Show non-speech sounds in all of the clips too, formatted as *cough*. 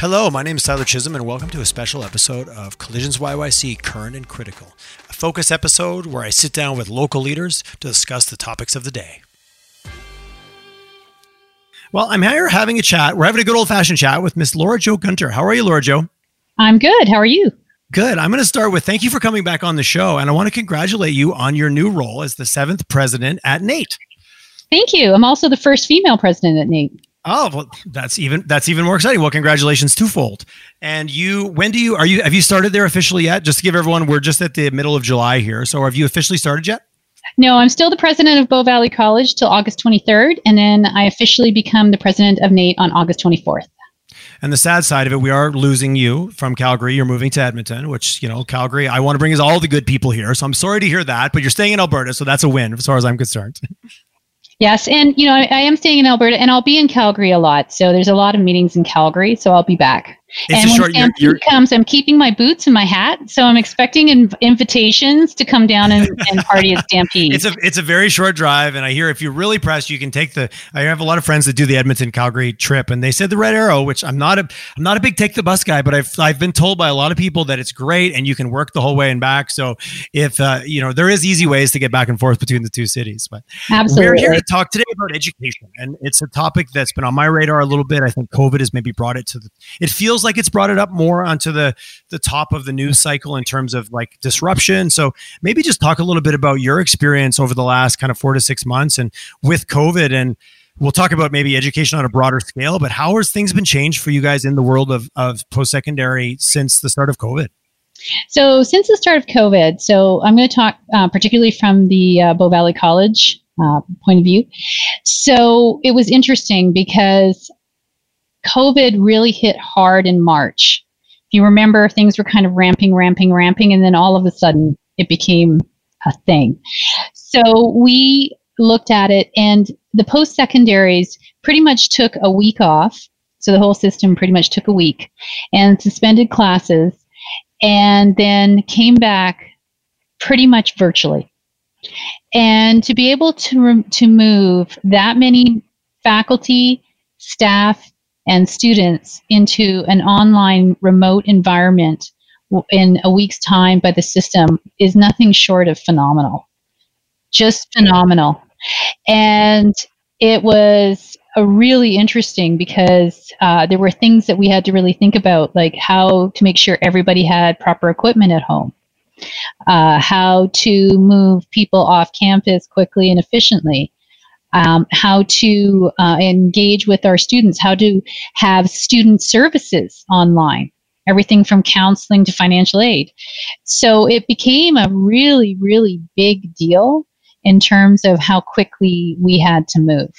Hello, my name is Tyler Chisholm, and welcome to a special episode of Collisions YYC Current and Critical, a focus episode where I sit down with local leaders to discuss the topics of the day. Well, I'm here having a chat. We're having a good old fashioned chat with Miss Laura Jo Gunter. How are you, Laura Jo? I'm good. How are you? Good. I'm going to start with thank you for coming back on the show. And I want to congratulate you on your new role as the seventh president at NAIT. Thank you. I'm also the first female president at NAIT. Oh, well, that's even that's even more exciting. Well, congratulations twofold. And you, when do you are you have you started there officially yet? Just to give everyone, we're just at the middle of July here. So, have you officially started yet? No, I'm still the president of Bow Valley College till August 23rd, and then I officially become the president of NAIT on August 24th. And the sad side of it, we are losing you from Calgary. You're moving to Edmonton, which, you know, Calgary, I want to bring is all the good people here. So I'm sorry to hear that, but you're staying in Alberta. So that's a win as far as I'm concerned. *laughs* Yes, and you know I, I, am staying in Alberta, and I'll be in Calgary a lot. So there's a lot of meetings in Calgary, so I'll be back. It's and when short, Stampede you're, you're, comes, I'm keeping my boots and my hat, so I'm expecting inv- invitations to come down and, and party at Stampede. *laughs* it's a it's a very short drive, and I hear if you're really pressed, you can take the. I have a lot of friends that do the Edmonton Calgary trip, and they said the Red Arrow, which I'm not a I'm not a big take the bus guy, but I've I've been told by a lot of people that it's great, and you can work the whole way and back. So if uh, you know there is easy ways to get back and forth between the two cities, but absolutely, we're here to talk today about education, and it's a topic that's been on my radar a little bit. I think COVID has maybe brought it to the. It feels feels like it's brought it up more onto the the top of the news cycle in terms of like disruption. So maybe just talk a little bit about your experience over the last kind of four to six months and with COVID and we'll talk about maybe education on a broader scale, but how has things been changed for you guys in the world of, of post-secondary since the start of COVID? So since the start of COVID, so I'm going to talk uh, particularly from the uh, Bow Valley College uh, point of view. So it was interesting because COVID really hit hard in March. If you remember, things were kind of ramping, ramping, ramping, and then all of a sudden it became a thing. So we looked at it, and the post secondaries pretty much took a week off. So the whole system pretty much took a week and suspended classes and then came back pretty much virtually. And to be able to, to move that many faculty, staff, and students into an online remote environment in a week's time by the system is nothing short of phenomenal. Just phenomenal. And it was a really interesting because uh, there were things that we had to really think about, like how to make sure everybody had proper equipment at home, uh, how to move people off campus quickly and efficiently, um, how to uh, engage with our students, how to have student services online, everything from counseling to financial aid. So it became a really, really big deal in terms of how quickly we had to move.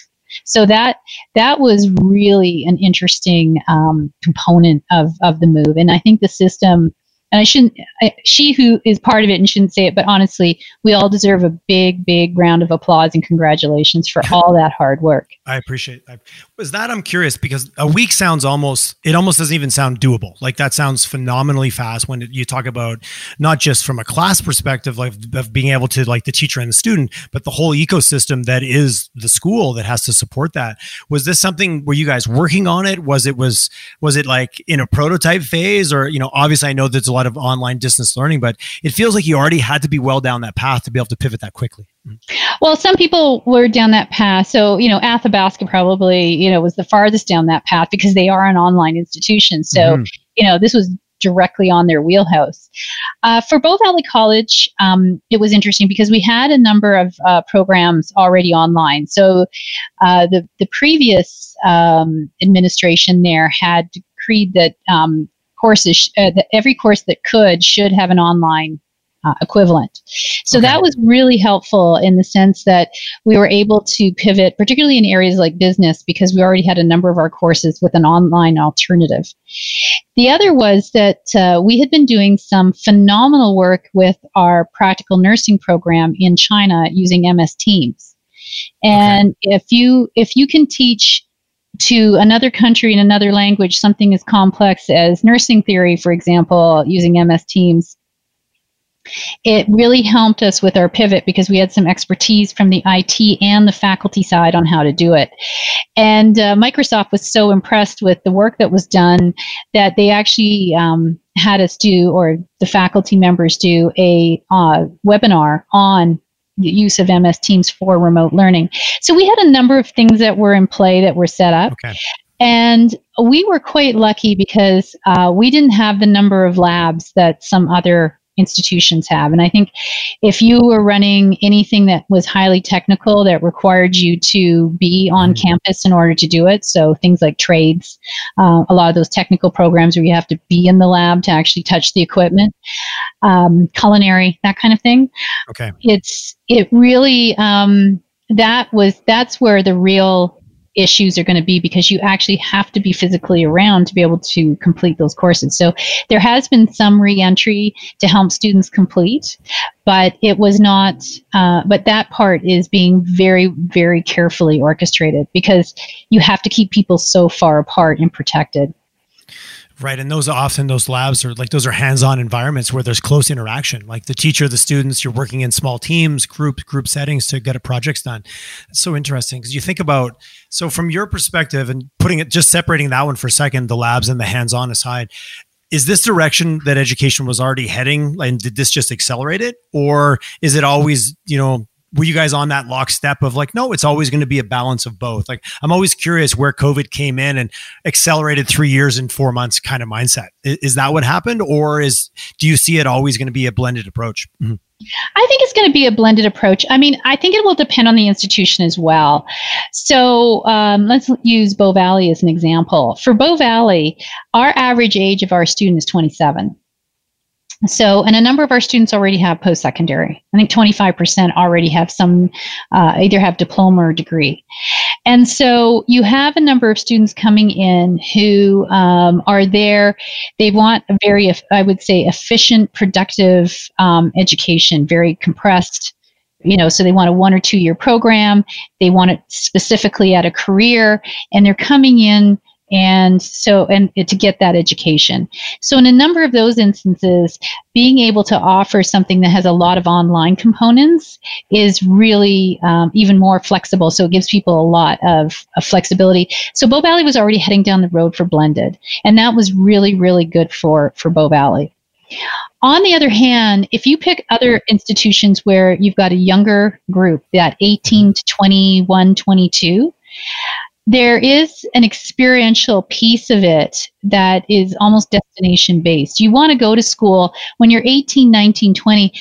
So that that was really an interesting um, component of of the move, and I think the system and I shouldn't, I, she who is part of it and shouldn't say it, but honestly, we all deserve a big, big round of applause and congratulations for *laughs* all that hard work. I appreciate that. Was that, I'm curious because a week sounds almost, it almost doesn't even sound doable. Like that sounds phenomenally fast when you talk about not just from a class perspective, like of being able to like the teacher and the student, but the whole ecosystem that is the school that has to support that. Was this something, were you guys working on it? Was it, was, was it like in a prototype phase or, you know, obviously I know there's a lot lot of online distance learning, but it feels like you already had to be well down that path to be able to pivot that quickly. Well, some people were down that path. So, you know, Athabasca probably, you know, was the farthest down that path because they are an online institution. So, mm-hmm. you know, this was directly on their wheelhouse. Uh, for Bow Valley College, um, it was interesting because we had a number of uh, programs already online. So uh, the the previous um, administration there had decreed that um, courses, uh, that every course that could should have an online uh, equivalent. So okay. that was really helpful in the sense that we were able to pivot, particularly in areas like business, because we already had a number of our courses with an online alternative. The other was that uh, we had been doing some phenomenal work with our practical nursing program in China using MS Teams. And okay. if you if you can teach to another country in another language something as complex as nursing theory, for example, using MS Teams, it really helped us with our pivot because we had some expertise from the IT and the faculty side on how to do it. And uh, Microsoft was so impressed with the work that was done that they actually um, had us do, or the faculty members do, a uh, webinar on use of MS Teams for remote learning. So we had a number of things that were in play that were set up. Okay. And we were quite lucky because uh, we didn't have the number of labs that some other institutions have. And I think if you were running anything that was highly technical that required you to be on mm-hmm. campus in order to do it, so things like trades, uh, a lot of those technical programs where you have to be in the lab to actually touch the equipment, um, culinary, that kind of thing. Okay. It's it really um, that was that's where the real issues are going to be because you actually have to be physically around to be able to complete those courses. So there has been some reentry to help students complete, but it was not, uh, but that part is being very, very carefully orchestrated because you have to keep people so far apart and protected. Right. And those often those labs are like those are hands-on environments where there's close interaction. Like the teacher, the students, you're working in small teams, group group settings to get a projects done. It's so interesting because you think about so from your perspective and putting it just separating that one for a second, the labs and the hands-on aside, is this direction that education was already heading and did this just accelerate it or is it always you know were you guys on that lockstep of like, no, it's always going to be a balance of both? Like, I'm always curious where COVID came in and accelerated three years in four months kind of mindset. Is, is that what happened, or is do you see it always going to be a blended approach? Mm-hmm. I think it's going to be a blended approach. I mean, I think it will depend on the institution as well. So um, let's use Bow Valley as an example. For Bow Valley, our average age of our student is 27. So, and a number of our students already have post secondary. I think 25% already have some, uh, either have diploma or degree. And so you have a number of students coming in who um, are there. They want a very, I would say, efficient, productive um, education, very compressed. You know, so they want a one or two year program. They want it specifically at a career, and they're coming in and so and to get that education. So in a number of those instances being able to offer something that has a lot of online components is really um, even more flexible. So it gives people a lot of, of flexibility. So bow valley was already heading down the road for blended and that was really really good for for bow valley. On the other hand, if you pick other institutions where you've got a younger group, that 18 to 21, 22, there is an experiential piece of it that is almost destination based. You want to go to school when you're 18, 19, 20.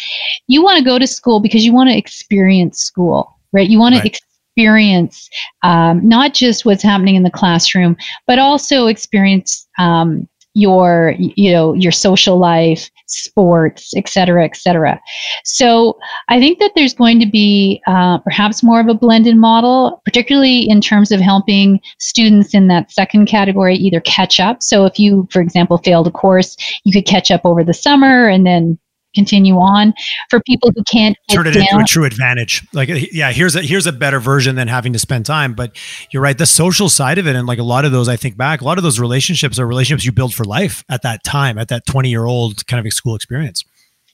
You want to go to school because you want to experience school, right? You want right. to experience um, not just what's happening in the classroom, but also experience um, your you know your social life sports et cetera et cetera. So i think that there's going to be uh, perhaps more of a blended model particularly in terms of helping students in that second category either catch up. So if you for example failed a course you could catch up over the summer and then continue on for people who can't turn it down. into a true advantage like yeah here's a here's a better version than having to spend time but you're right the social side of it and like a lot of those i think back a lot of those relationships are relationships you build for life at that time at that 20 year old kind of school experience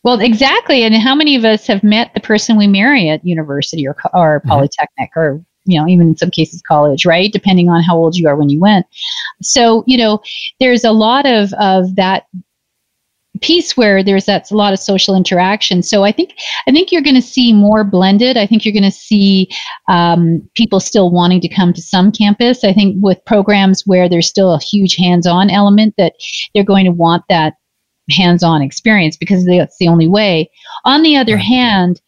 well exactly and how many of us have met the person we marry at university or, or mm-hmm. polytechnic mm-hmm. or you know even in some cases college right depending on how old you are when you went so you know there's a lot of of that piece where there's that a lot of social interaction. So I think I think you're going to see more blended. I think you're going to see um, people still wanting to come to some campus. I think with programs where there's still a huge hands-on element that they're going to want that hands-on experience because that's the only way. On the other hand.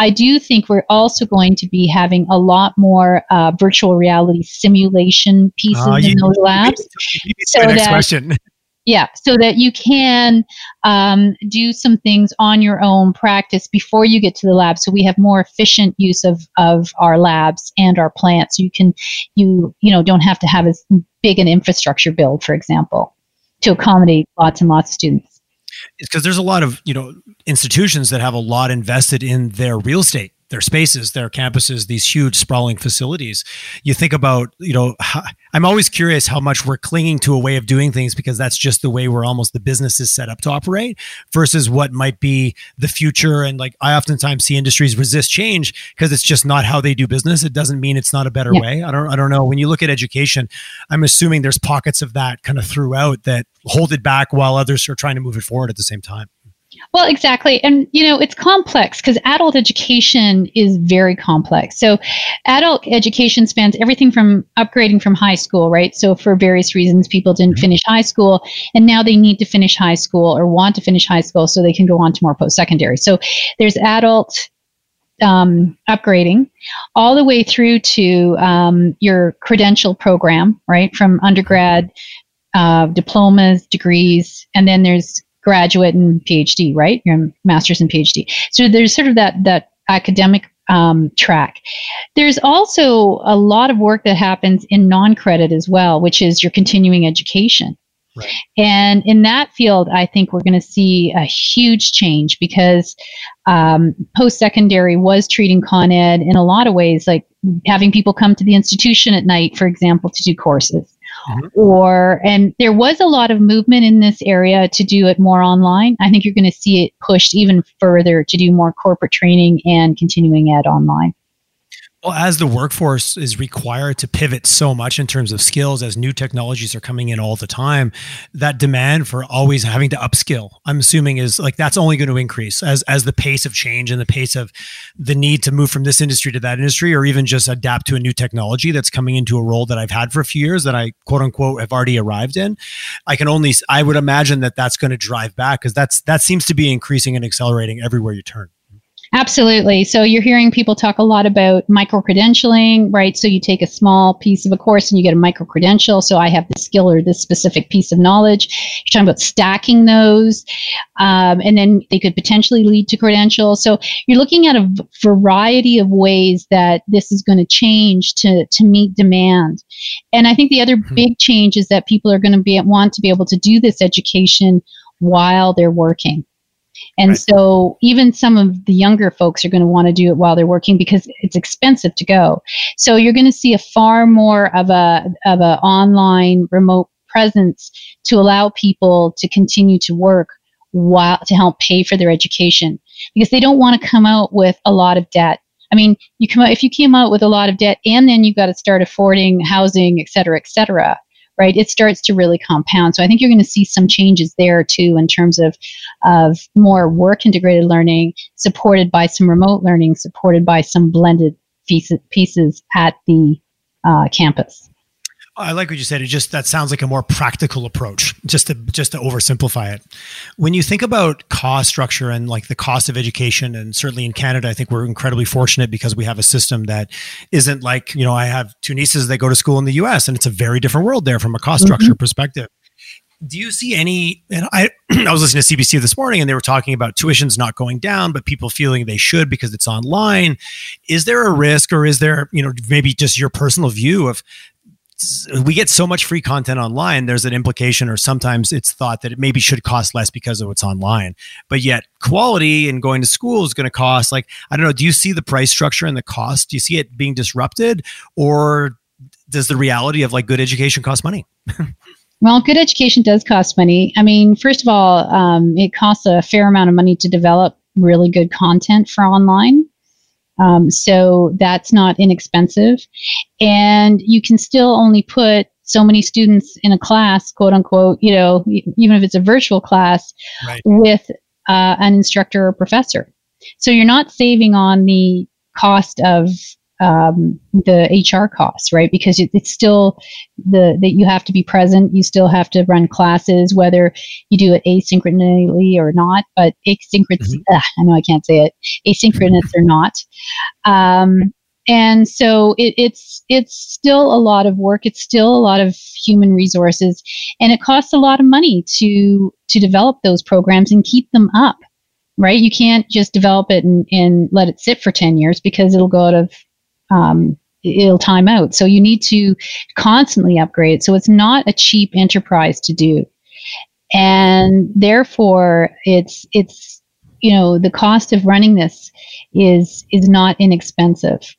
I do think we're also going to be having a lot more uh, virtual reality simulation pieces you, in those *laughs* labs. You, you, so that, question. *laughs* Yeah, so that you can um, do some things on your own practice before you get to the lab. So we have more efficient use of, of our labs and our plants. You can you you know don't have to have as big an infrastructure build, for example, to accommodate lots and lots of students. Because there's a lot of you know institutions that have a lot invested in their real estate their spaces, their campuses, these huge sprawling facilities. You think about, you know, how, I'm always curious how much we're clinging to a way of doing things because that's just the way we're almost the business is set up to operate versus what might be the future. And like I oftentimes see industries resist change because it's just not how they do business. It doesn't mean it's not a better yeah. way. I don't I don't know. When you look at education, I'm assuming there's pockets of that kind of throughout that hold it back while others are trying to move it forward at the same time. Well, exactly. And, you know, it's complex because adult education is very complex. So, adult education spans everything from upgrading from high school, right? So, for various reasons, people didn't mm-hmm. finish high school and now they need to finish high school or want to finish high school so they can go on to more post secondary. So, there's adult um, upgrading all the way through to um, your credential program, right? From undergrad, uh, diplomas, degrees, and then there's graduate and PhD, right? Your master's and PhD. So there's sort of that that academic um, track. There's also a lot of work that happens in non-credit as well, which is your continuing education. Right. And in that field, I think we're going to see a huge change because um, post secondary was treating Con Ed in a lot of ways, like having people come to the institution at night, for example, to do courses. Mm-hmm. Or, and there was a lot of movement in this area to do it more online. I think you're going to see it pushed even further to do more corporate training and continuing ed online. Well, as the workforce is required to pivot so much in terms of skills, as new technologies are coming in all the time, that demand for always having to upskill, I'm assuming, is like that's only going to increase as as the pace of change and the pace of the need to move from this industry to that industry, or even just adapt to a new technology that's coming into a role that I've had for a few years that I quote unquote have already arrived in. I can only I would imagine that that's going to drive back because that's that seems to be increasing and accelerating everywhere you turn. Absolutely. So you're hearing people talk a lot about micro credentialing, right? So you take a small piece of a course and you get a micro credential. So I have this skill or this specific piece of knowledge. You're talking about stacking those, um, and then they could potentially lead to credentials. So you're looking at a v- variety of ways that this is going to change to to meet demand. And I think the other mm-hmm. big change is that people are going to be want to be able to do this education while they're working. And right. so even some of the younger folks are going to want to do it while they're working because it's expensive to go. So you're going to see a far more of a of a online remote presence to allow people to continue to work while to help pay for their education because they don't want to come out with a lot of debt. I mean, you come out if you came out with a lot of debt and then you've got to start affording housing, et cetera, et cetera right, it starts to really compound. So I think you're going to see some changes there too in terms of of more work integrated learning supported by some remote learning, supported by some blended pieces, at the uh, campus. I like what you said. It just that sounds like a more practical approach. Just to just to oversimplify it, when you think about cost structure and like the cost of education, and certainly in Canada, I think we're incredibly fortunate because we have a system that isn't like you know I have two nieces that go to school in the U.S. and it's a very different world there from a cost structure mm-hmm. perspective. Do you see any? And I *clears throat* I was listening to CBC this morning, and they were talking about tuitions not going down, but people feeling they should because it's online. Is there a risk, or is there you know maybe just your personal view of we get so much free content online there's an implication or sometimes it's thought that it maybe should cost less because of what's online. But yet quality and going to school is going to cost like i don't know do you see the price structure and the cost? Do you see it being disrupted or does the reality of like good education cost money? *laughs* Well good education does cost money. I mean first of all um, it costs a fair amount of money to develop really good content for online um, so that's not inexpensive. And you can still only put so many students in a class, quote unquote, you know, even if it's a virtual class right. with uh, an instructor or professor. So you're not saving on the cost of um, the HR costs, right? Because it, it's still the that you have to be present. You still have to run classes, whether you do it asynchronously or not. But asynchronous, mm-hmm. ugh, I know I can't say it, asynchronous or not. Um, and so it, it's it's still a lot of work. It's still a lot of human resources, and it costs a lot of money to to develop those programs and keep them up right? You can't just develop it and, and let it sit for 10 years because it'll go out of um, it'll time out. So you need to constantly upgrade. So it's not a cheap enterprise to do, and therefore it's it's you know the cost of running this is is not inexpensive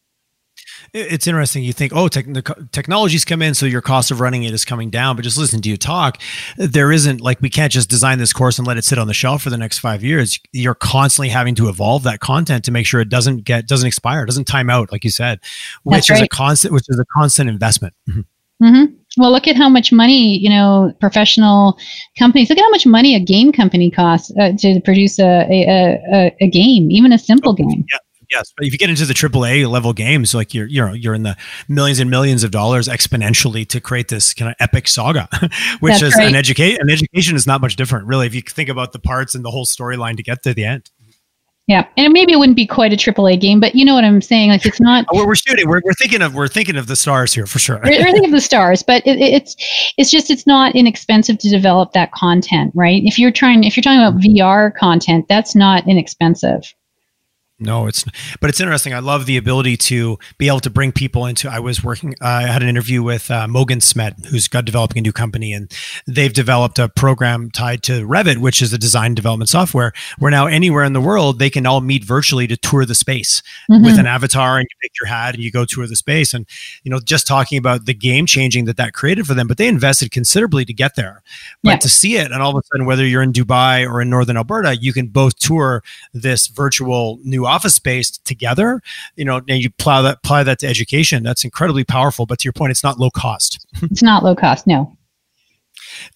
it's interesting. You think, oh, te- technologies come in, so your cost of running it is coming down. But just listen to you talk. There isn't like we can't just design this course and let it sit on the shelf for the next five years. You're constantly having to evolve that content to make sure it doesn't get doesn't expire, doesn't time out, like you said, which right. is a constant, which is a constant investment. Mm-hmm. Mm-hmm. Well, look at how much money you know professional companies. Look at how much money a game company costs uh, to produce a, a, a, a game, even a simple oh, game. Yeah Yes, but if you get into the AAA level games, like you're you know you're in the millions and millions of dollars exponentially to create this kind of epic saga, *laughs* which That's is right. an educate an education is not much different, really. If you think about the parts and the whole storyline to get to the end. Yeah, and maybe it wouldn't be quite a AAA game, but you know what I'm saying. Like it's not. Oh, we're, we're shooting. We're, we're thinking of we're thinking of the stars here for sure. we're, we're thinking of the stars, but it, it's it's just it's not inexpensive to develop that content, right? If you're trying if you're talking about VR content, that's not inexpensive. No, it's but it's interesting. I love the ability to be able to bring people into. I was working. Uh, I had an interview with uh, Mogens Smed, who's got developing a new company, and they've developed a program tied to Revit, which is a design development software. Where now anywhere in the world they can all meet virtually to tour the space mm-hmm. with an avatar, and you pick your hat and you go tour the space. And you know, just talking about the game changing that that created for them, but they invested considerably to get there. But yeah. to see it, and all of a sudden, whether you're in Dubai or in Northern Alberta, you can both tour this virtual new office space together, you know, and you plow that apply that to education. That's incredibly powerful. But to your point, it's not low cost. it's not low cost. No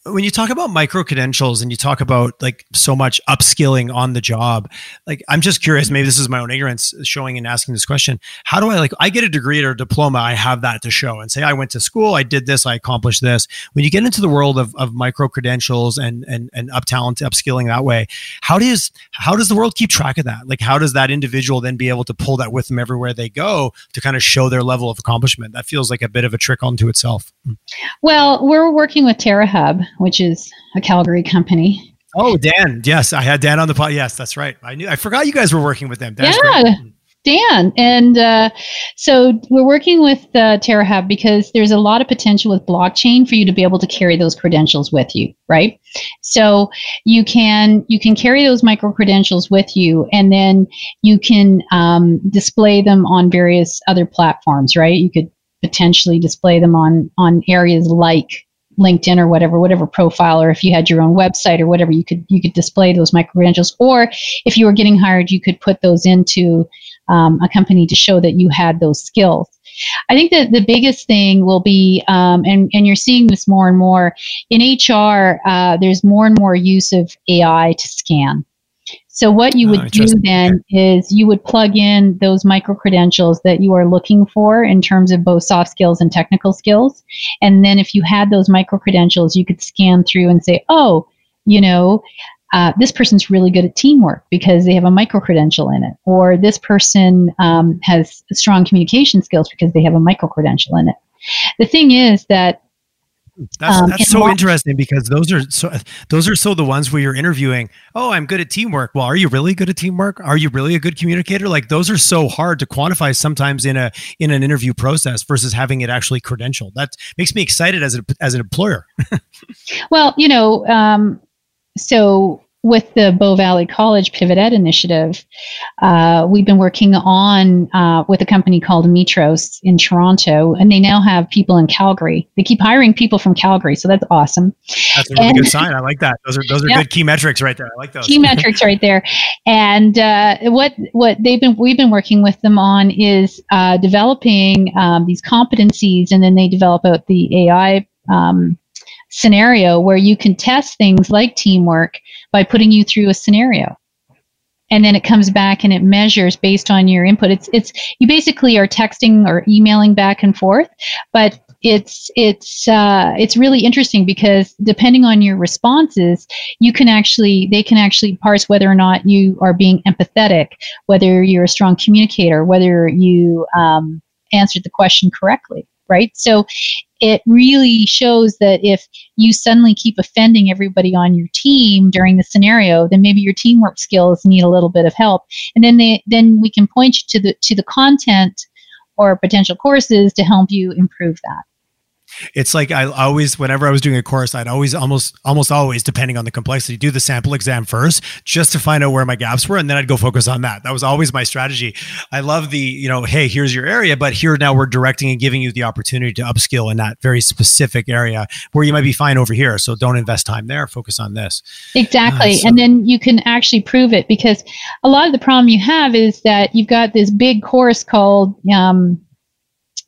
when you talk about micro credentials and you talk about like so much upskilling on the job like i'm just curious maybe this is my own ignorance showing and asking this question. How do i like i get a degree or a diploma i have that to show. And say i went to school i did this i accomplished this. When you get into the world of, of micro credentials and and and up talent upskilling that way how does how does the world keep track of that? Like how does that individual then be able to pull that with them everywhere they go to kind of show their level of accomplishment? That feels like a bit of a trick onto itself. Well we're working with which is a Calgary company. Oh, Dan. Yes, I had Dan on the pod. Yes, that's right. I knew. I forgot you guys were working with them. That's yeah. Great. Dan. And uh, so we're working with uh, TerraHub because there's a lot of potential with blockchain for you to be able to carry those credentials with you, right? So you can you can carry those micro credentials with you, and then you can um, display them on various other platforms, right? You could potentially display them on on areas like LinkedIn or whatever, whatever profile, or if you had your own website or whatever, you could you could display those micro credentials. Or if you were getting hired, you could put those into um, a company to show that you had those skills. I think that the biggest thing will be, um, and, and you're seeing this more and more in HR, uh, there's more and more use of AI to scan. So what you would oh, do then is you would plug in those micro credentials that you are looking for in terms of both soft skills and technical skills. And then if you had those micro credentials, you could scan through and say, oh, you know, uh, this person's really good at teamwork because they have a micro credential in it, or this person um, has strong communication skills because they have a micro credential in it. The thing is that that's um, that's so interesting because those are so those are so the ones where you're interviewing. Oh, I'm good at teamwork. Well, are you really good at teamwork? Are you really a good communicator? Like those are so hard to quantify sometimes in a in an interview process versus having it actually credentialed. That makes me excited as a as an employer. *laughs* well, you know, um, so with the Bow Valley College Pivot Ed initiative, uh, we've been working on uh, with a company called Metros in Toronto, and they now have people in Calgary. They keep hiring people from Calgary, so that's awesome. That's a really and, good sign. I like that. Those are those are good key metrics right there. I like those key metrics right there. And uh, what what they've been we've been working with them on is uh, developing um, these competencies, and then they develop out the AI. Um, scenario where you can test things like teamwork by putting you through a scenario. And then it comes back and it measures based on your input. It's it's you basically are texting or emailing back and forth but it's it's uh, it's really interesting because depending on your responses you can actually they can actually parse whether or not you are being empathetic whether you're a strong communicator whether you um, answered the question correctly right? So it really shows that if you suddenly keep offending everybody on your team during the scenario, then maybe your teamwork skills need a little bit of help. And then they then we can point you to the to the content or potential courses to help you improve that. It's like I always, whenever I was doing a course, I'd always, almost, almost always, depending on the complexity, do the sample exam first, just to find out where my gaps were, and then I'd go focus on that. That was always my strategy. I love the, you know, hey, here's your area, but here now we're directing and giving you the opportunity to upskill in that very specific area where you might be fine over here. So don't invest time there. Focus on this. Exactly, uh, so- and then you can actually prove it because a lot of the problem you have is that you've got this big course called. Um,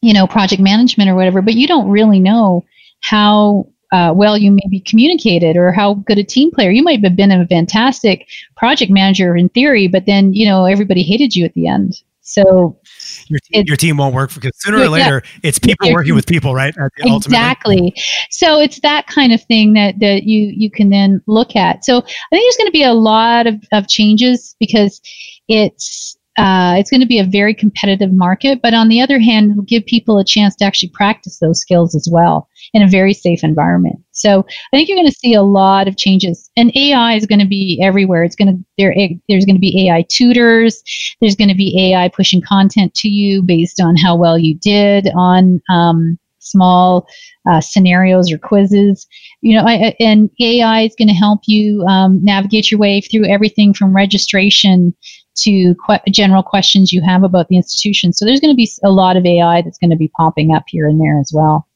you know, project management or whatever, but you don't really know how uh, well you maybe communicated or how good a team player. You might have been a fantastic project manager in theory, but then, you know, everybody hated you at the end. So your, team, your team won't work because sooner or later yeah, it's people working with people, right? exactly. Ultimately. So it's that kind of thing that, that you, you can then look at. So I think there's going to be a lot of, of changes because it's, uh, it's going to be a very competitive market, but on the other hand, it'll give people a chance to actually practice those skills as well in a very safe environment. So I think you're going to see a lot of changes, and AI is going to be everywhere. It's going to there. There's going to be AI tutors. There's going to be AI pushing content to you based on how well you did on um, small uh, scenarios or quizzes. You know, I, and AI is going to help you um, navigate your way through everything from registration to que- general questions you have about the institution. So there's going to be a lot of AI that's going to be popping up here and there as well.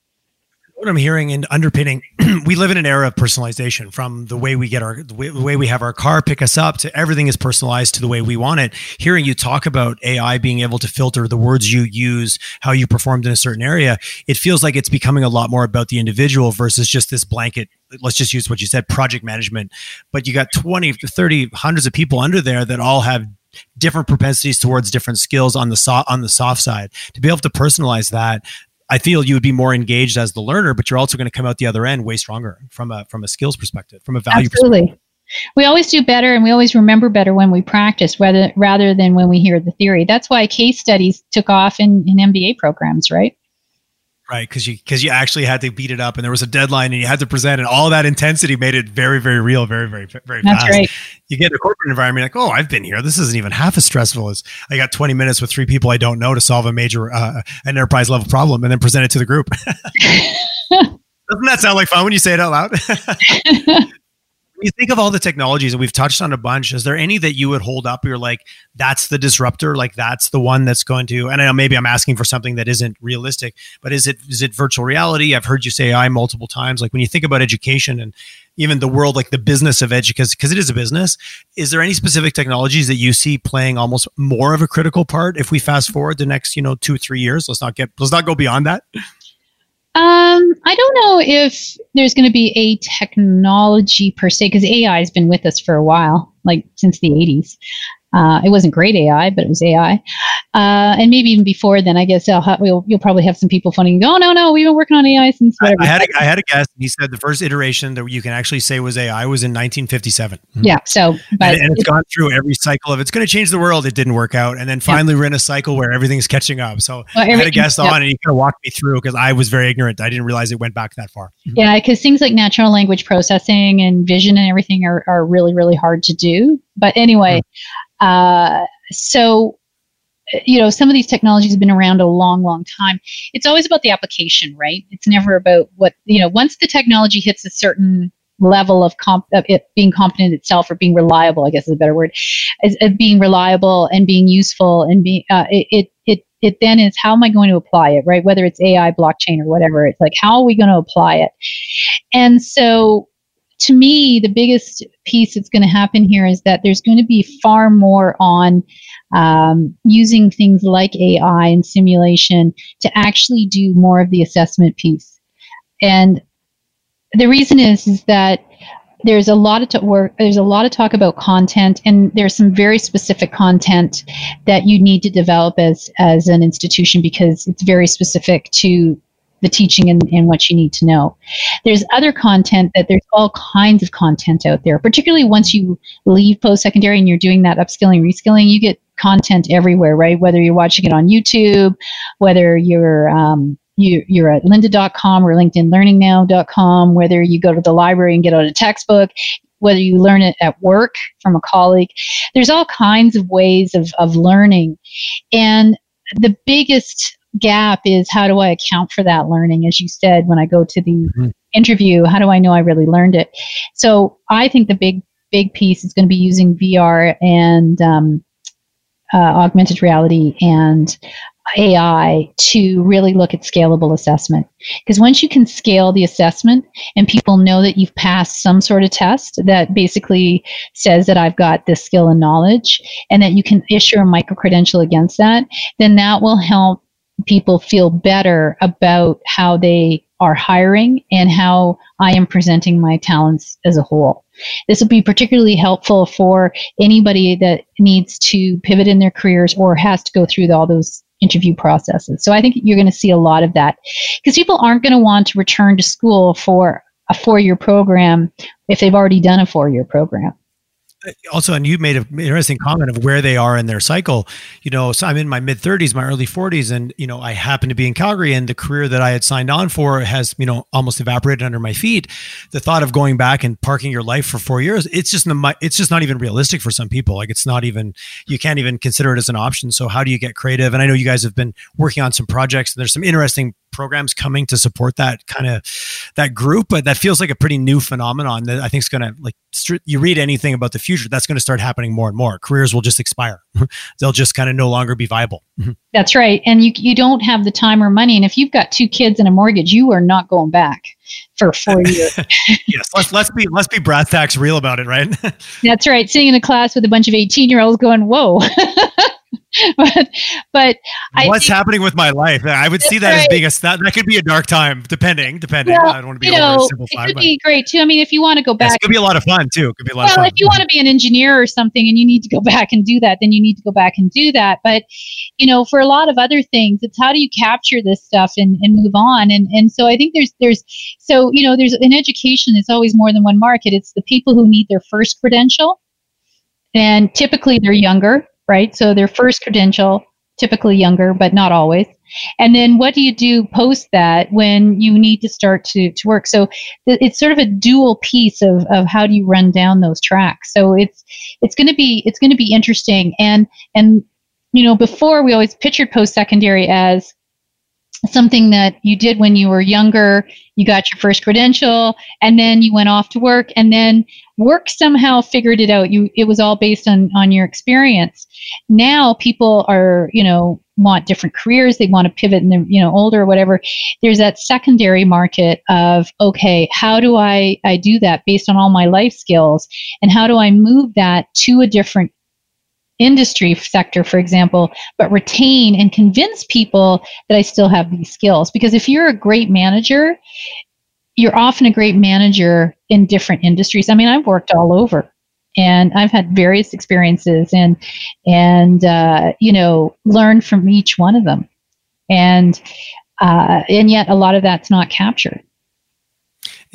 What I'm hearing and underpinning, *clears throat* we live in an era of personalization from the way we get our, the way, we have our car pick us up to everything is personalized to the way we want it. Hearing you talk about AI being able to filter the words you use, how you performed in a certain area, it feels like it's becoming a lot more about the individual versus just this blanket let's just use what you said project management but you got 20 to 30 hundreds of people under there that all have different propensities towards different skills on the so- on the soft side. To be able to personalize that, I feel you would be more engaged as the learner, but you're also going to come out the other end way stronger from a from a skills perspective, from a value Absolutely. perspective. We always do better and we always remember better when we practice rather rather than when we hear the theory. That's why case studies took off in, in MBA programs, right? Right because you because you actually had to beat it up and there was a deadline and you had to present and all that intensity made it very very real very very very That's fast. right. you get in a corporate environment like oh i've been here. This isn't even half as stressful as i got 20 minutes with three people i don't know to solve a major uh, an enterprise level problem and then present it to the group. *laughs* Doesn't that sound like fun when you say it out loud *laughs* you think of all the technologies and we've touched on a bunch, is there any that you would hold up? You're like, that's the disruptor, like that's the one that's going to. And I know maybe I'm asking for something that isn't realistic, but is it is it virtual reality? I've heard you say AI multiple times. Like when you think about education and even the world, like the business of education, because it is a business. Is there any specific technologies that you see playing almost more of a critical part if we fast forward the next, you know, two three years? Let's not get let's not go beyond that. Um, I don't know if there's going to be a technology per se because AI has been with us for a while, like since the 80s. Uh, it wasn't great AI, but it was AI. Uh, and maybe even before then, I guess have, we'll, you'll probably have some people funding. Oh no, no, we've been working on AI since whatever. I, had a, I had a guess. He said the first iteration that you can actually say was AI was in 1957. Yeah. So, but and, and it's it, gone through every cycle of it's going to change the world. It didn't work out, and then finally yeah. we're in a cycle where everything's catching up. So well, I had a guest yeah. on, and he kind of walked me through because I was very ignorant. I didn't realize it went back that far. Yeah, because things like natural language processing and vision and everything are, are really really hard to do. But anyway. Mm-hmm. Uh, so you know some of these technologies have been around a long long time. It's always about the application right? It's never about what you know once the technology hits a certain level of, comp- of it being competent itself or being reliable i guess is a better word is, being reliable and being useful and being uh, it, it it it then is how am i going to apply it right? Whether it's ai blockchain or whatever it's like how are we going to apply it? And so to me, the biggest piece that's going to happen here is that there's going to be far more on um, using things like AI and simulation to actually do more of the assessment piece. And the reason is is that there's a lot of t- work there's a lot of talk about content and there's some very specific content that you need to develop as as an institution because it's very specific to the teaching and, and what you need to know. There's other content that there's all kinds of content out there, particularly once you leave post secondary and you're doing that upskilling, reskilling, you get content everywhere, right? Whether you're watching it on YouTube, whether you're um, you, you're at lynda.com or linkedinlearningnow.com, whether you go to the library and get out a textbook, whether you learn it at work from a colleague. There's all kinds of ways of, of learning. And the biggest gap is how do I account for that learning? As you said, when I go to the mm-hmm. interview, how do I know I really learned it? So I think the big, big piece is going to be using VR and um, uh, augmented reality and AI to really look at scalable assessment. Because once you can scale the assessment and people know that you've passed some sort of test that basically says that I've got this skill and knowledge and that you can issue a micro credential against that, then that will help people feel better about how they are hiring and how I am presenting my talents as a whole. This will be particularly helpful for anybody that needs to pivot in their careers or has to go through all those interview processes. So I think you're going to see a lot of that because people aren't going to want to return to school for a four year program if they've already done a four year program also and you made an interesting comment of where they are in their cycle. You know so i'm in my mid 30s my early 40s and you know i happen to be in calgary and the career that i had signed on for has you know almost evaporated under my feet. The thought of going back and parking your life for four years it's just it's just not even realistic for some people. Like it's not even you can't even consider it as an option. So how do you get creative? And i know you guys have been working on some projects and there's some interesting programs coming to support that kind of that group but that feels like a pretty new phenomenon that i think is going to like you read anything about the future that's going to start happening more and more. Careers will just expire. *laughs* They'll just kind of no longer be viable. Mm-hmm. that's right and you, you don't have the time or money and if you've got two kids and a mortgage you are not going back for four *laughs* years. Yes let's let's be let's be brass tacks real about it right? *laughs* That's right sitting in a class with a bunch of 18 year olds going whoa *laughs* but but what's think, happening with my life? I would see that right. as being a that, that could be a dark time, depending. Depending, well, I don't want to be you know, It could be great too. I mean, if you want to go back, it could be a lot of fun too. It could be a lot well, of fun. if you want to be an engineer or something and you need to go *laughs* back and do that, then you need to go back and do that. But you know, for a lot of other things, it's how do you capture this stuff and, and move on? And and so I think there's there's so you know there's in education, it's always more than one market. It's the people who need their first credential, and typically they're younger right? So their first credential, typically younger, but not always. And then what do you do post that when you need to start to, to work? So it's sort of a dual piece of, of how do you run down those tracks. So it's it's gonna be it's gonna be interesting. And and you know, before we always pictured post secondary as something that you did when you were younger you got your first credential and then you went off to work and then work somehow figured it out. You it was all based on on your experience. Now people are you know want different careers. They want to pivot and they're you know older or whatever. There's that secondary market of okay how do i i do that based on all my life skills? And how do i move that to a different industry sector, for example, but retain and convince people that I still have these skills. Because if you're a great manager, you're often a great manager in different industries. I mean, I've worked all over and I've had various experiences and and uh, you know learned from each one of them, and uh, and yet a lot of that's not captured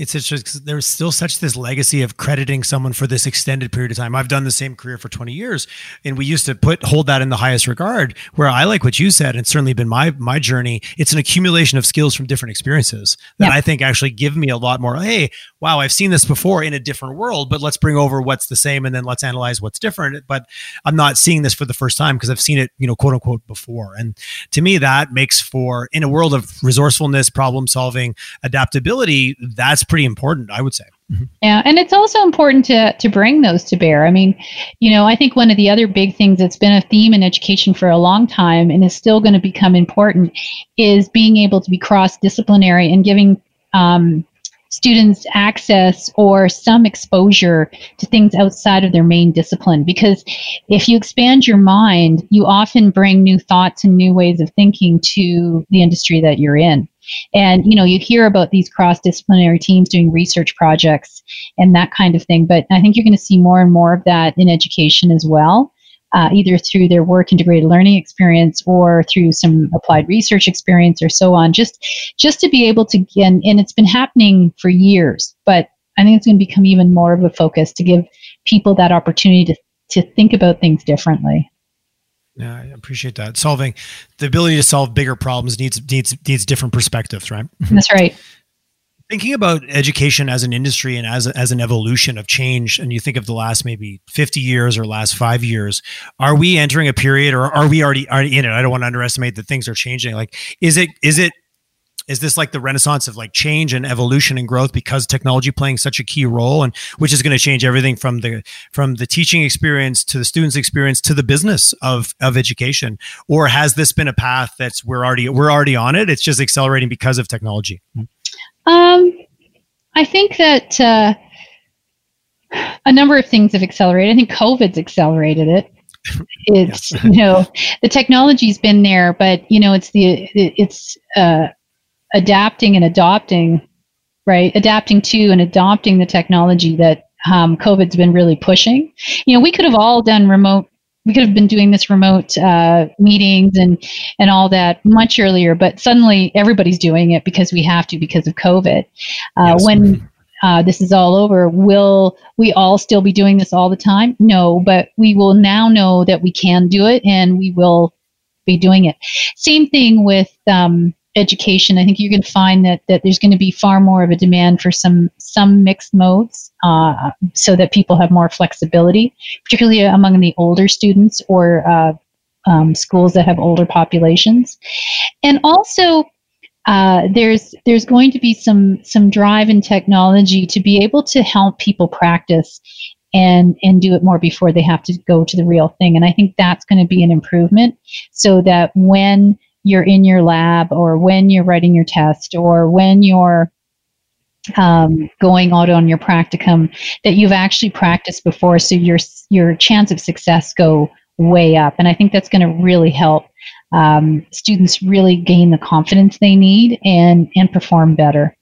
it's just there's still such this legacy of crediting someone for this extended period of time. I've done the same career for 20 years, and we used to put hold that in the highest regard. Where I like what you said, and certainly been my my journey. It's an accumulation of skills from different experiences that yeah. I think actually give me a lot more. Hey, wow, I've seen this before in a different world, but let's bring over what's the same, and then let's analyze what's different. But I'm not seeing this for the first time because I've seen it, you know, quote unquote, before. And to me, that makes for in a world of resourcefulness, problem solving, adaptability. That's pretty important, I would say. Mm-hmm. Yeah, and it's also important to to bring those to bear. I mean, you know, I think one of the other big things that's been a theme in education for a long time and is still going to become important is being able to be cross disciplinary and giving um, students access or some exposure to things outside of their main discipline. Because if you expand your mind, you often bring new thoughts and new ways of thinking to the industry that you're in. And you know, you hear about these cross-disciplinary teams doing research projects and that kind of thing. But I think you're going to see more and more of that in education as well. Uh, either through their work integrated learning experience or through some applied research experience or so on just just to be able to and, and it's been happening for years but i think it's going to become even more of a focus to give people that opportunity to, to think about things differently yeah, I appreciate that. Solving the ability to solve bigger problems needs needs needs different perspectives, right? That's right. Thinking about education as an industry and as, as an evolution of change, and you think of the last maybe 50 years or last five years, are we entering a period or are we already, already in it? I don't want to underestimate that things are changing. Like, is it, is it, is this like the renaissance of like change and evolution and growth because technology playing such a key role and which is going to change everything from the from the teaching experience to the students experience to the business of of education or has this been a path that's we're already we're already on it it's just accelerating because of technology hmm. Um, I think that uh, a number of things have accelerated. I think COVID's accelerated it. *laughs* It's you know the technology's been there, but you know it's the it's uh, adapting and adopting, right? Adapting to and adopting the technology that um, COVID's been really pushing. You know, we could have all done remote we could have been doing this remote uh, meetings and and all that much earlier, but suddenly everybody's doing it because we have to because of COVID. Uh, yes. When uh, this is all over, will we all still be doing this all the time? No, but we will now know that we can do it, and we will be doing it. Same thing with um, education, I think you're going to find that that there's going to be far more of a demand for some some mixed modes, uh, so that people have more flexibility, particularly among the older students or uh, um, schools that have older populations, and also. Uh, there's there's going to be some some drive in technology to be able to help people practice and and do it more before they have to go to the real thing and i think that's going to be an improvement so that when you're in your lab or when you're writing your test or when you're um, going out on your practicum that you've actually practiced before so your your chance of success go way up. And i think that's going to really help um, students really gain the confidence they need and and perform better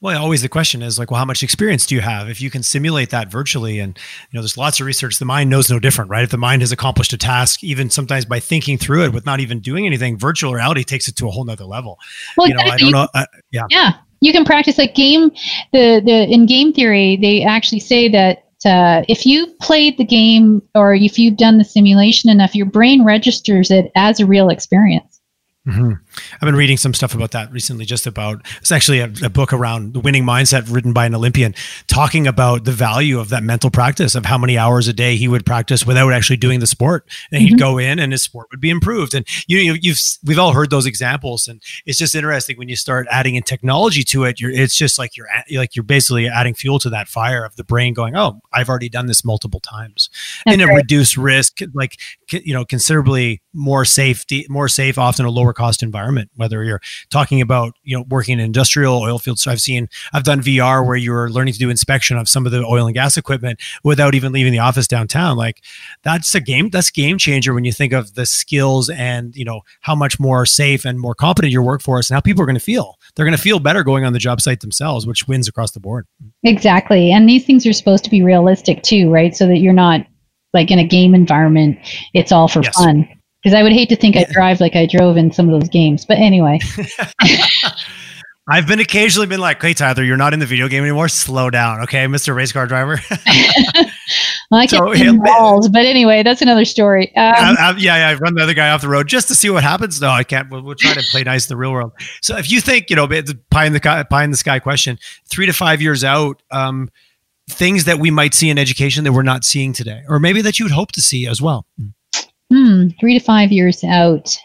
well, always the question is like, well, how much experience do you have? If you can simulate that virtually, and you know, there's lots of research. The mind knows no different, right? If the mind has accomplished a task, even sometimes by thinking through it with not even doing anything, virtual reality takes it to a whole nother level. Well, you know, I don't know. Uh, yeah, yeah, you can practice like game. The the in game theory, they actually say that uh, if you've played the game or if you've done the simulation enough, your brain registers it as a real experience. Mm-hmm. I've been reading some stuff about that recently, just about it's actually a, a, book around the winning mindset written by an Olympian, talking about the value of that mental practice of how many hours a day he would practice without actually doing the sport. And mm-hmm. he'd go in and his sport would be improved. And you know, you've we've all heard those examples, and it's just interesting when you start adding in technology to it. You're it's just like you're like you're basically adding fuel to that fire of the brain going, oh, I've already done this multiple times That's in a right. reduced risk, like you know, considerably more safety, more safe, often a lower cost environment. Whether you're talking about you know working in industrial oil fields, so I've seen I've done VR where you're learning to do inspection of some of the oil and gas equipment without even leaving the office downtown. Like that's a game that's game changer when you think of the skills and you know how much more safe and more competent your workforce and how people are going to feel. They're going to feel better going on the job site themselves, which wins across the board. Exactly, and these things are supposed to be realistic too, right? So that you're not like in a game environment, it's all for yes. fun because I would hate to think I drive like I drove in some of those games. But anyway. *laughs* I've been occasionally been like, "Hey Tyler, you're not in the video game anymore. Slow down, okay, Mister Race Car Driver." *laughs* well, I can't balls, but anyway, that's another story. Um, I, I, yeah, yeah, I run the other guy off the road just to see what happens. No, I can't. We'll, we'll try to play nice in the real world. So, if you think, you know, the pie in the pie in the sky question, three to five years out, um, things that we might see in education that we're not seeing today, or maybe that you would hope to see as well. Hmm, three to five years out.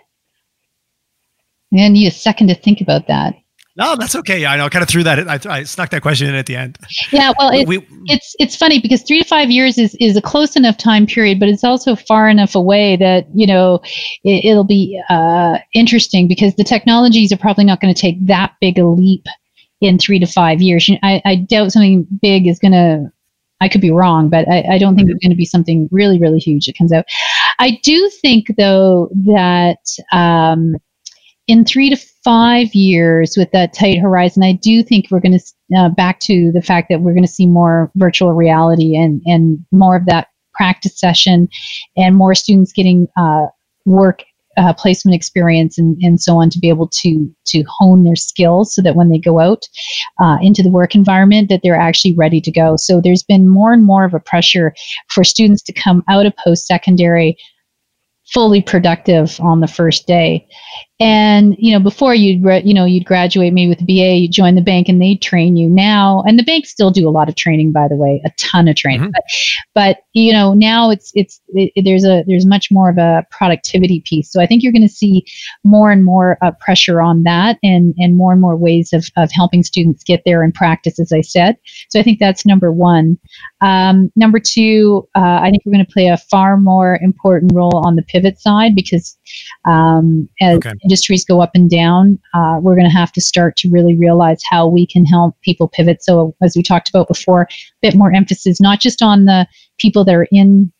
I need a second to think about that. No, that's okay. I know. I kind of threw that. I, I snuck that question in at the end. Yeah, well, it, we, it's it's funny because three to five years is is a close enough time period, but it's also far enough away that you know it, will be uh, interesting because the technologies are probably not going to take that big a leap in three to five years. I, I doubt something big is going to I could be wrong, but I, I don't think mm-hmm. it's going to be something really, really huge that comes out. I do think, though, that um, in three to five years with that tight horizon, I do think we're going to uh, back to the fact that we're going to see more virtual reality and and more of that practice session, and more students getting uh, work uh, placement experience and, and so on to be able to to hone their skills so that when they go out uh, into the work environment that they're actually ready to go. So there's been more and more of a pressure for students to come out of post-secondary fully productive on the first day And you know, before you'd re- you know you'd graduate maybe with a BA, you join the bank, and they train you now. And the banks still do a lot of training, by the way, a ton of training. Mm-hmm. But, but you know, now it's it's it, there's a there's much more of a productivity piece. So I think you're going to see more and more uh, pressure on that, and and more and more ways of of helping students get there and practice, as I said. So I think that's number one. Um, number two, uh, I think we're going to play a far more important role on the pivot side because um, as okay. Industries go up and down, uh, we're going to have to start to really realize how we can help people pivot. So, as we talked about before, a bit more emphasis not just on the people that are in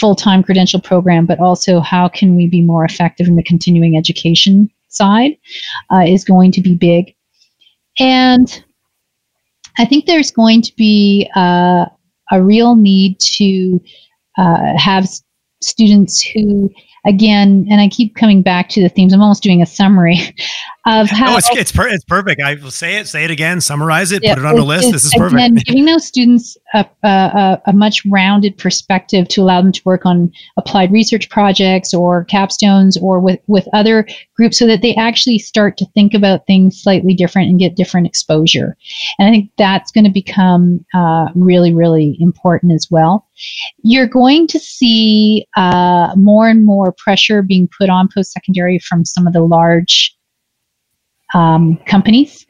full-time credential program, but also how can we be more effective in the continuing education side uh, is going to be big. And I think there's going to be uh, a real need to uh, have students who again, and I keep coming back to the themes. I'm almost doing a summary *laughs* of how. No, it's it's, per- it's perfect. I will say it, say it again, summarize it, yeah, put it on the list. This is perfect. Again, giving those students a, a, a, much rounded perspective to allow them to work on applied research projects or capstones or with with other groups, so that they actually start to think about things slightly different and get different exposure. And I think that's going to become uh, really really important as well. You're going to see uh, more and more pressure being put on post secondary from some of the large um, companies.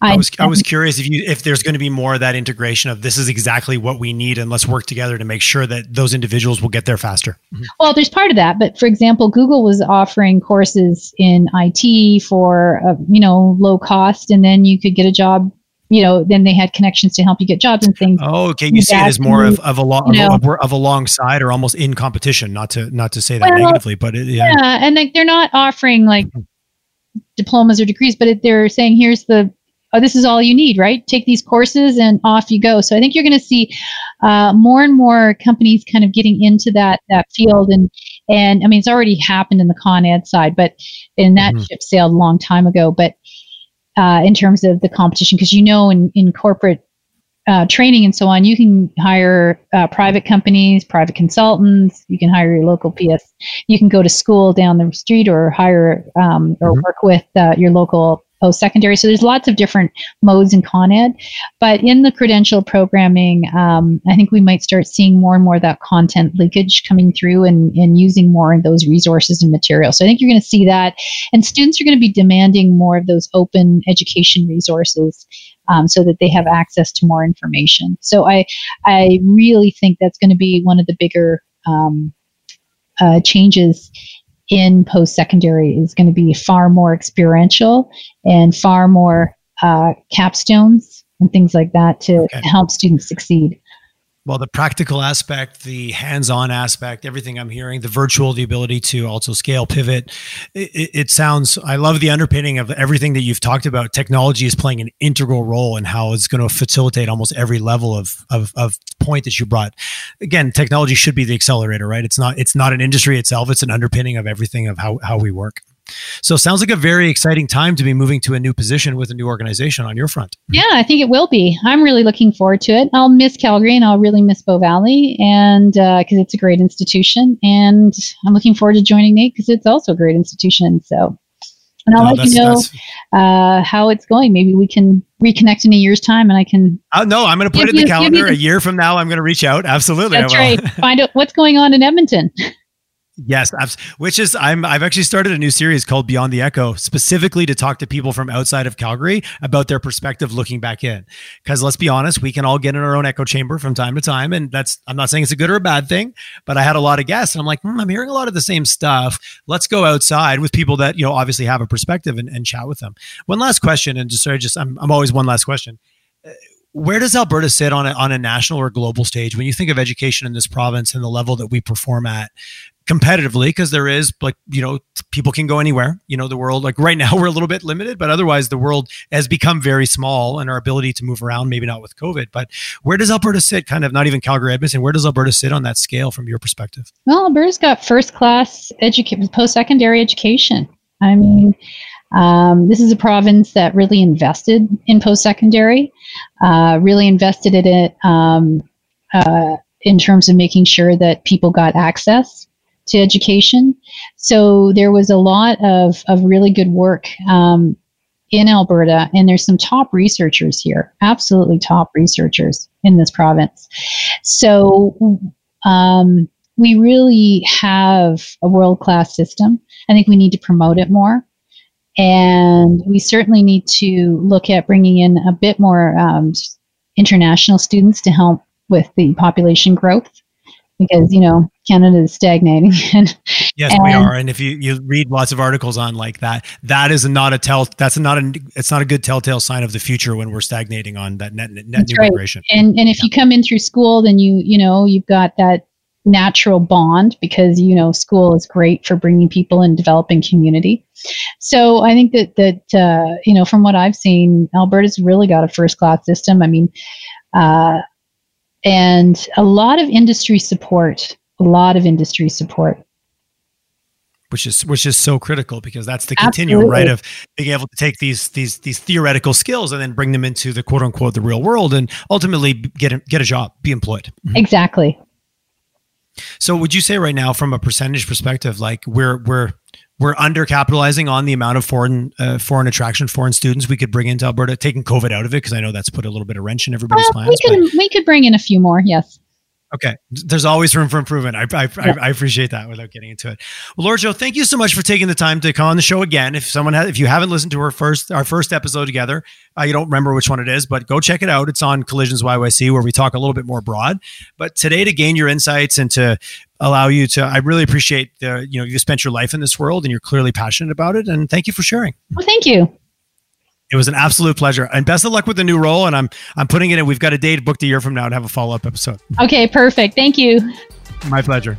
I, I, was I was curious if you if there's going to be more of that integration of this is exactly what we need and let's work together to make sure that those individuals will get there faster. Mm-hmm. Well, there's part of that, but for example, Google was offering courses in IT for uh, you know low cost, and then you could get a job you know, then they had connections to help you get jobs and things. Oh, okay. You see it as more of, of a long you know, of, of alongside or almost in competition. Not to not to say that well, negatively, but it, yeah. yeah, and like they're not offering like diplomas or degrees, but it, they're saying here's the oh, this is all you need, right? Take these courses and off you go. So I think you're going to see uh, more and more companies kind of getting into that that field, and and I mean it's already happened in the con ed side, but and that mm-hmm. ship sailed a long time ago. But uh, in terms of the competition because you know in, in corporate uh, training and so on, you can hire uh, private companies, private consultants. You can hire your local PS. You can go to school down the street or hire um, or mm-hmm. work with uh, your local post secondary. So there's lots of different modes in Con Ed. But in the credential programming, um, I think we might start seeing more and more that content leakage coming through and, and using more of those resources and materials. So I think you're going to see that. And students are going to be demanding more of those open education resources. Um, so that they have access to more information. So I, I really think that's going to be one of the bigger um, uh, changes in post secondary is going to be far more experiential and far more uh, capstones and things like that to okay. help students succeed. Well, the practical aspect, the hands-on aspect, everything I'm hearing, the virtual, the ability to also scale, pivot. It, it, sounds. I love the underpinning of everything that you've talked about. Technology is playing an integral role in how it's going to facilitate almost every level of, of of point that you brought. Again, technology should be the accelerator, right? It's not. It's not an industry itself. It's an underpinning of everything of how how we work. So sounds like a very exciting time to be moving to a new position with a new organization on your front. Yeah, I think it will be. I'm really looking forward to it. I'll miss Calgary and I'll really miss Bow Valley and because uh, it's a great institution. And I'm looking forward to joining NAIT because it's also a great institution. So and I'll no, let you know uh, how it's going. Maybe we can reconnect in a year's time, and I can. Uh, no, I'm going to put it in the calendar. The, a year from now, I'm going to reach out. Absolutely, that's right. Find out what's going on in Edmonton. *laughs* Yes, which is I'm I've actually started a new series called Beyond the Echo specifically to talk to people from outside of Calgary about their perspective looking back in. Cuz let's be honest, we can all get in our own echo chamber from time to time and that's I'm not saying it's a good or a bad thing, but I had a lot of guests and I'm like, hmm, I'm hearing a lot of the same stuff. Let's go outside with people that, you know, obviously have a perspective and, and chat with them. One last question and just sorry just I'm I'm always one last question where does Alberta sit on a, on a national or global stage when you think of education in this province and the level that we perform at? Competitively because there is like you know people can go anywhere you know the world like right now *laughs* we're a little bit limited but otherwise the world has become very small and our ability to move around maybe not with covid but where does alberta sit kind of not even calgary edmonton where does alberta sit on that scale from your perspective? Well alberta's got first class education post-secondary education. I mean um, this is a province that really invested in post-secondary uh, really invested in it um, uh, in terms of making sure that people got access to education. So there was a lot of, of really good work um, in Alberta, and there's some top researchers here, absolutely top researchers in this province. So um, we really have a world class system. I think we need to promote it more. And we certainly need to look at bringing in a bit more um, international students to help with the population growth because you know Canada is stagnating. *laughs* and, yes, and, we are. And if you, you read lots of articles on like that, that is not a tell. That's not a. It's not a good telltale sign of the future when we're stagnating on that net net new right. migration. And and if yeah. you come in through school, then you you know you've got that natural bond because you know school is great for bringing people and developing community. So I think that that uh, you know from what I've seen, Alberta's really got a first class system. I mean. Uh, and a lot of industry support, a lot of industry support. Which is which is so critical because that's the continuum, Absolutely. right? Of being able to take these these these theoretical skills and then bring them into the quote unquote the real world and ultimately get a, get a job, be employed. Mm-hmm. Exactly. So would you say right now, from a percentage perspective, like we're we're we're undercapitalizing on the amount of foreign uh, foreign attraction, foreign students we could bring into Alberta, taking COVID out of it because I know that's put a little bit of wrench in everybody's uh, plans. We could we could bring in a few more, yes. Okay, there's always room for improvement. I, I, yeah. I, I, appreciate that without getting into it. Well, Laura thank you so much for taking the time to come on the show again. If someone has, if you haven't listened to our first our first episode together, uh, you don't remember which one it is, but go check it out. It's on Collisions YYC where we talk a little bit more broad. But today, to gain your insights and to allow you to, I really appreciate the you know you spent your life in this world and you're clearly passionate about it. And thank you for sharing. Well, thank you. It was an absolute pleasure, and best of luck with the new role. And I'm I'm putting it in. We've got a date booked a year from now to have a follow up episode. Okay, perfect. Thank you. My pleasure.